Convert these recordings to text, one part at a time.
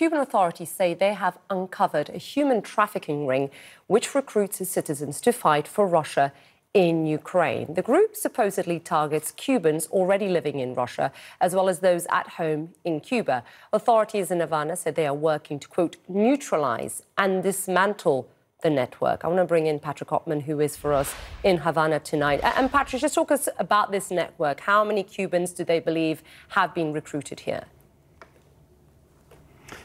Cuban authorities say they have uncovered a human trafficking ring which recruits its citizens to fight for Russia in Ukraine. The group supposedly targets Cubans already living in Russia, as well as those at home in Cuba. Authorities in Havana said they are working to, quote, neutralize and dismantle the network. I want to bring in Patrick Oppmann, who is for us in Havana tonight. And Patrick, just talk us about this network. How many Cubans do they believe have been recruited here?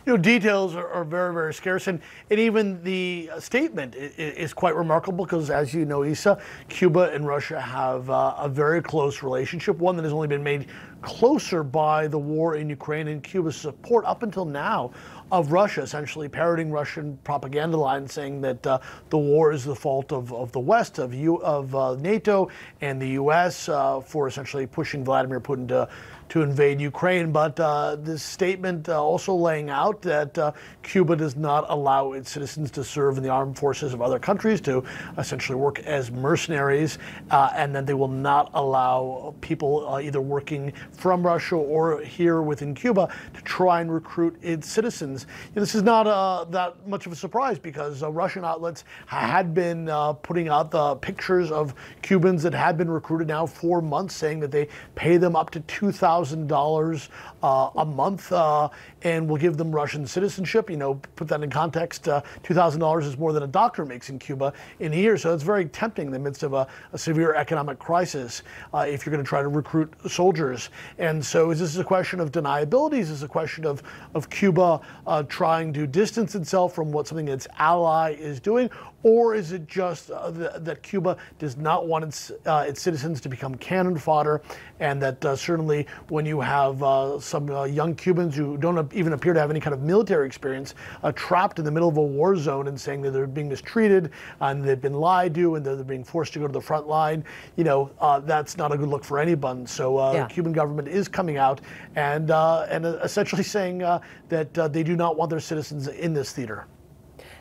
You know, details are, are, very, very scarce. And, and even the statement is, is, quite remarkable because, as you know, Isa, Cuba and Russia have uh, a very close relationship, one that has only been made closer by the war in Ukraine and Cuba's support up until now of Russia, essentially parroting Russian propaganda lines saying that uh, the war is the fault of, of the West, of, U, of uh, NATO and the U.S. Uh, for essentially pushing Vladimir Putin to to invade Ukraine. But uh, this statement uh, also laying out that uh, Cuba does not allow its citizens to serve in the armed forces of other countries, to essentially work as mercenaries, uh, and that they will not allow people uh, either working from Russia or here within Cuba to try and recruit its citizens. You know, this is not uh, that much of a surprise because Russian outlets had been putting out the pictures of Cubans that had been recruited now for months, saying that they pay them up to 2,000 $1,000 uh, a month uh, and we'll give them Russian citizenship. You know, put that in context, uh, $2,000 is more than a doctor makes in Cuba in a year. So it's very tempting in the midst of a, a severe economic crisis uh, if you're going to try to recruit soldiers. And so is this a question of deniability? Is this a question of, of Cuba uh, trying to distance itself from what something its ally is doing? Or is it just uh, that Cuba does not want its, uh, its citizens to become cannon fodder, and that uh, certainly when you have some young Cubans who don't even appear to have any kind of military experience uh, trapped in the middle of a war zone and saying that they're being mistreated and they've been lied to and they're being forced to go to the front line, you know, uh, that's not a good look for anyone. So uh, yeah. the Cuban government is coming out and uh, and essentially saying that they do not want their citizens in this theater.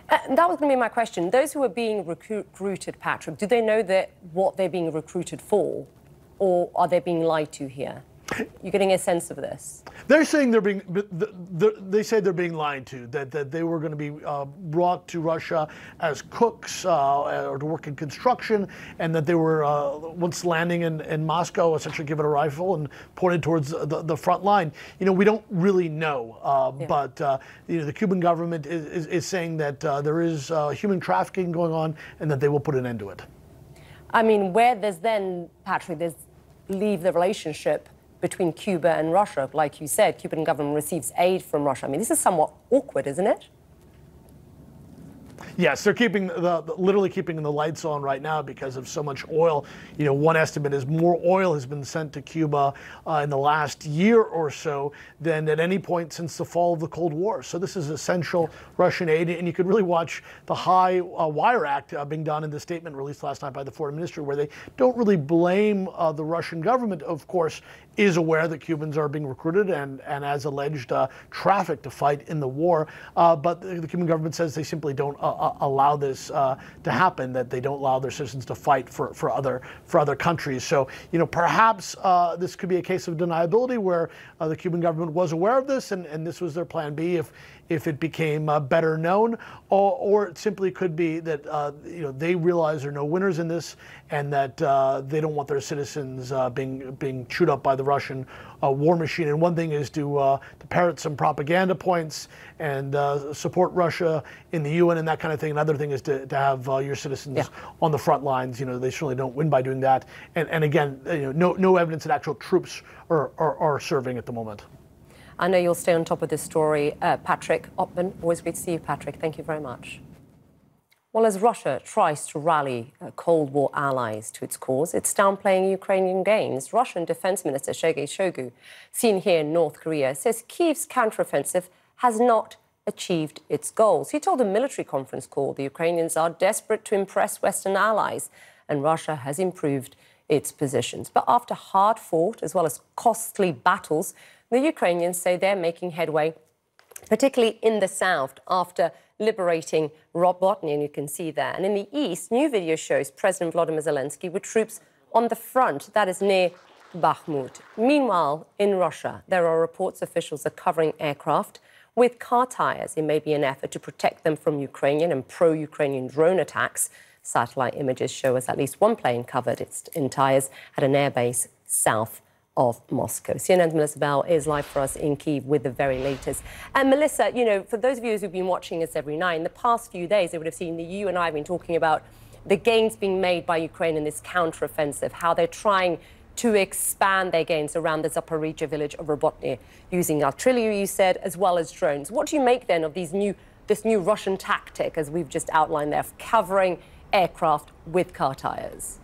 Uh, that was going to be my question. Those who are being recruited, Patrick, do they know that what they're being recruited for, or are they being lied to here? You're getting a sense of this. They're saying they're being, they say they're being lied to, that, that they were going to be uh, brought to Russia as cooks uh, or to work in construction, and that they were, uh, once landing in, in Moscow, essentially given a rifle and pointed towards the, the front line. You know, we don't really know, uh, yeah. but uh, you know, the Cuban government is, is, is saying that uh, there is human trafficking going on and that they will put an end to it. I mean, where there's then, Patrick, there's leave the relationship between Cuba and Russia. Like you said, Cuban government receives aid from Russia. I mean, this is somewhat awkward, isn't it? Yes, they're keeping the, literally keeping the lights on right now because of so much oil. You know, one estimate is more oil has been sent to Cuba uh, in the last year or so than at any point since the fall of the Cold War. So this is essential Russian aid, and you could really watch the High uh, Wire Act uh, being done in the statement released last night by the foreign ministry, where they don't really blame uh, the Russian government. Of course, is aware that Cubans are being recruited and, and as alleged, uh, trafficked to fight in the war. Uh, but the, the, Cuban government says they simply don't uh, uh allow this uh, to happen, that they don't allow their citizens to fight for, for, other, for other countries. So, you know, perhaps uh, this could be a case of deniability where the Cuban government was aware of this and, and this was their plan B if, if it became uh, better known, or, or, it simply could be that uh, you know they realize there are no winners in this, and that uh, they don't want their citizens uh, being being chewed up by the Russian uh, war machine. And one thing is to uh, to parrot some propaganda points and support Russia in the UN and that kind of thing. Another thing is to, to have your citizens yeah. on the front lines. You know they certainly don't win by doing that. And and again, you know, no no evidence that actual troops are, are, are serving at the moment. I know you'll stay on top of this story. Uh, Patrick Oppmann, always great to see you, Patrick. Thank you very much. Well, as Russia tries to rally uh, Cold War allies to its cause, it's downplaying Ukrainian gains. Russian Defense Minister Sergei Shoigu, seen here in North Korea, says Kyiv's counteroffensive has not achieved its goals. He told a military conference call the Ukrainians are desperate to impress Western allies, and Russia has improved its positions. But after hard fought as well as costly battles, the Ukrainians say they're making headway, particularly in the south, after liberating Robotyne, and you can see there. And in the east, new video shows President Volodymyr Zelensky with troops on the front, that is near Bakhmut. Meanwhile, in Russia, there are reports officials are covering aircraft with car tires. It may be an effort to protect them from Ukrainian and pro Ukrainian drone attacks. Satellite images show us at least one plane covered its in tires at an airbase south of Moscow. CNN's Melissa Bell is live for us in Kiev with the very latest. And Melissa, you know, for those viewers who've been watching us every night, in the past few days, they would have seen that you and I have been talking about the gains being made by Ukraine in this counteroffensive, how they're trying to expand their gains around the Zaporizhia village of Robotyne using artillery, you said, as well as drones. What do you make then of these new, this new Russian tactic, as we've just outlined there, of covering aircraft with car tires?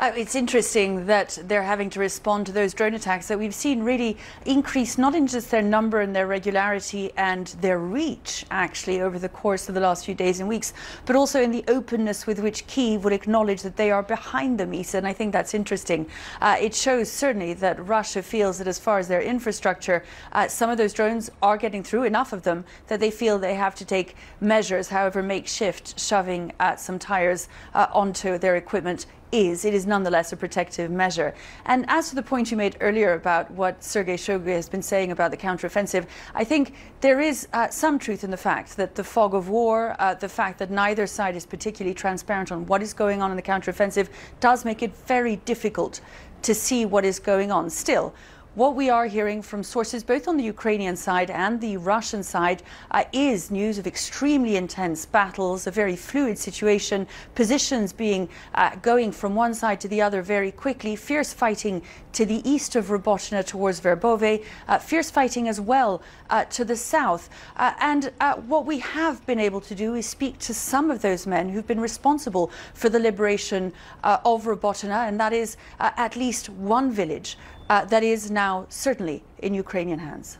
Uh, it's interesting that they're having to respond to those drone attacks that we've seen really increase not in just their number and their regularity and their reach, actually, over the course of the last few days and weeks, but also in the openness with which Kiev would acknowledge that they are behind them, Isa. And I think that's interesting. Uh, it shows certainly that Russia feels that as far as their infrastructure, uh, some of those drones are getting through, enough of them, that they feel they have to take measures, however makeshift, shoving some tires uh, onto their equipment is, it is nonetheless a protective measure. And as to the point you made earlier about what Sergei Shoigu has been saying about the counteroffensive, I think there is uh, some truth in the fact that the fog of war, uh, the fact that neither side is particularly transparent on what is going on in the counteroffensive, does make it very difficult to see what is going on. Still, what we are hearing from sources both on the Ukrainian side and the Russian side uh, is news of extremely intense battles, a very fluid situation, positions being uh, going from one side to the other very quickly, fierce fighting to the east of Robotyne towards Verbove, uh, fierce fighting as well uh, to the south. Uh, and uh, what we have been able to do is speak to some of those men who've been responsible for the liberation of Robotyne, and that is at least one village uh, that is now certainly in Ukrainian hands.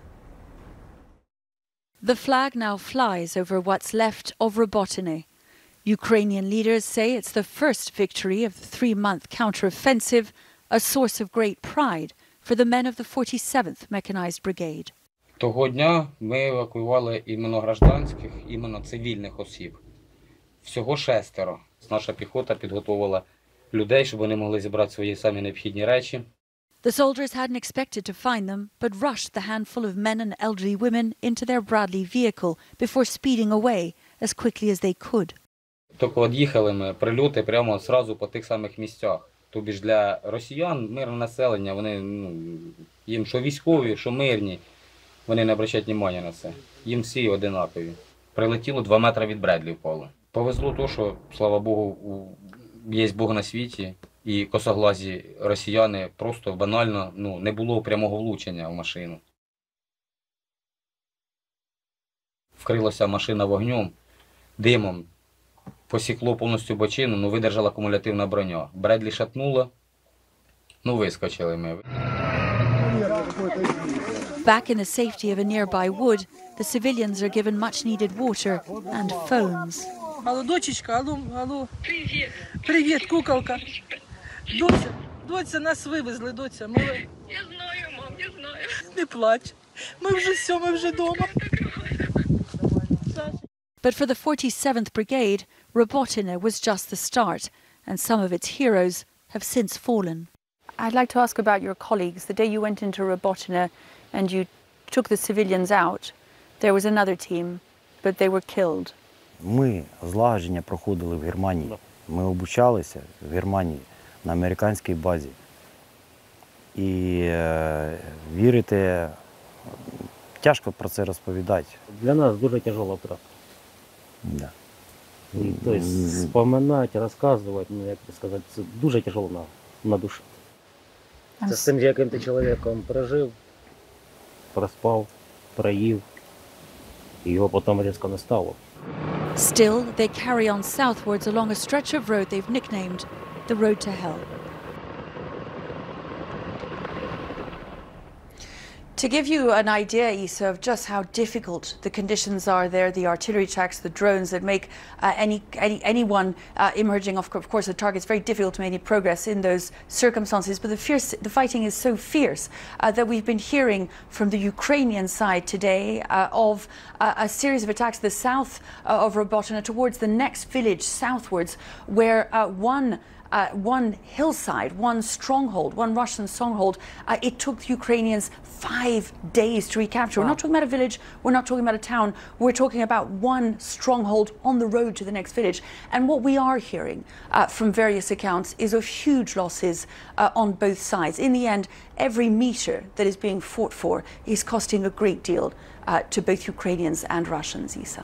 The flag now flies over what's left of Robotyne. Ukrainian leaders say it's the first victory of the three month counteroffensive, a source of great pride for the men of the 47th Mechanized Brigade. Того дня ми евакуювали іменно гражданських, іменно цивільних осіб. Всього шестеро. Наша піхота підготувала людей, щоб вони могли зібрати свої самі необхідні речі. The soldiers hadn't expected to find them, but rushed the handful of men and elderly women into their Bradley vehicle before speeding away as quickly as they could. Тільки од'їхали ми прильоти прямо одразу по тих самих місцях. Тобі ж для росіян мирне населення, вони ну, їм що військові, що мирні, вони не обращають уваги на це. Їм всі одинакові. Прилетіло 2 метри від Бредлі впало. Повезло то, що, слава Богу, є Бог на світі, І косоглазі росіяни просто банально ну, не було прямого влучення в машину. Вкрилася машина вогнем, димом, посікло повністю бочину, ну видержала кумулятивна броня. Бредлі шатнула, ну вискочили ми. Back in the safety of a nearby wood, the civilians are given much needed water and phones. Алло, дочечка, алло, алло. Привіт. Привіт, куколка. Доця, доця, нас вивезли, доця. Ми... Я знаю, мам, я знаю. Не плач. Ми вже все, ми вже вдома. But for the 47th Brigade, Robotyne was just the start, and some of its heroes have since fallen. I'd like to ask about your colleagues. The day you went into Robotyne and you took the civilians out, there was another team, but they were killed. Ми злагодження проходили в Германії. Ми обучалися в Германії. На американській базі. І е, вірити, тяжко про це розповідати. Для нас дуже тяжела втрата. Да. І, то споминати, розказувати, ну, як це сказати, це дуже тяжело на, на душу. Це з тим, яким ти чоловіком прожив, проспав, проїв, і його потім різко не стало. Still, they carry on southwards along a stretch of road they've nicknamed the road to hell. To give you an idea, Isa, of just how difficult the conditions are there, the artillery attacks, the drones that make uh, any, any, anyone uh, emerging, of, of course, a target, it's very difficult to make any progress in those circumstances. But the, fierce, the fighting is so fierce uh, that we've been hearing from the Ukrainian side today uh, of uh, a series of attacks to the south uh, of Robotyne towards the next village southwards, where one uh, one hillside, one stronghold, one Russian stronghold, uh, it took the Ukrainians five days to recapture. We're not talking about a village, we're not talking about a town, we're talking about one stronghold on the road to the next village. And what we are hearing uh, from various accounts is of huge losses uh, on both sides. In the end, every meter that is being fought for is costing a great deal uh, to both Ukrainians and Russians, Isa.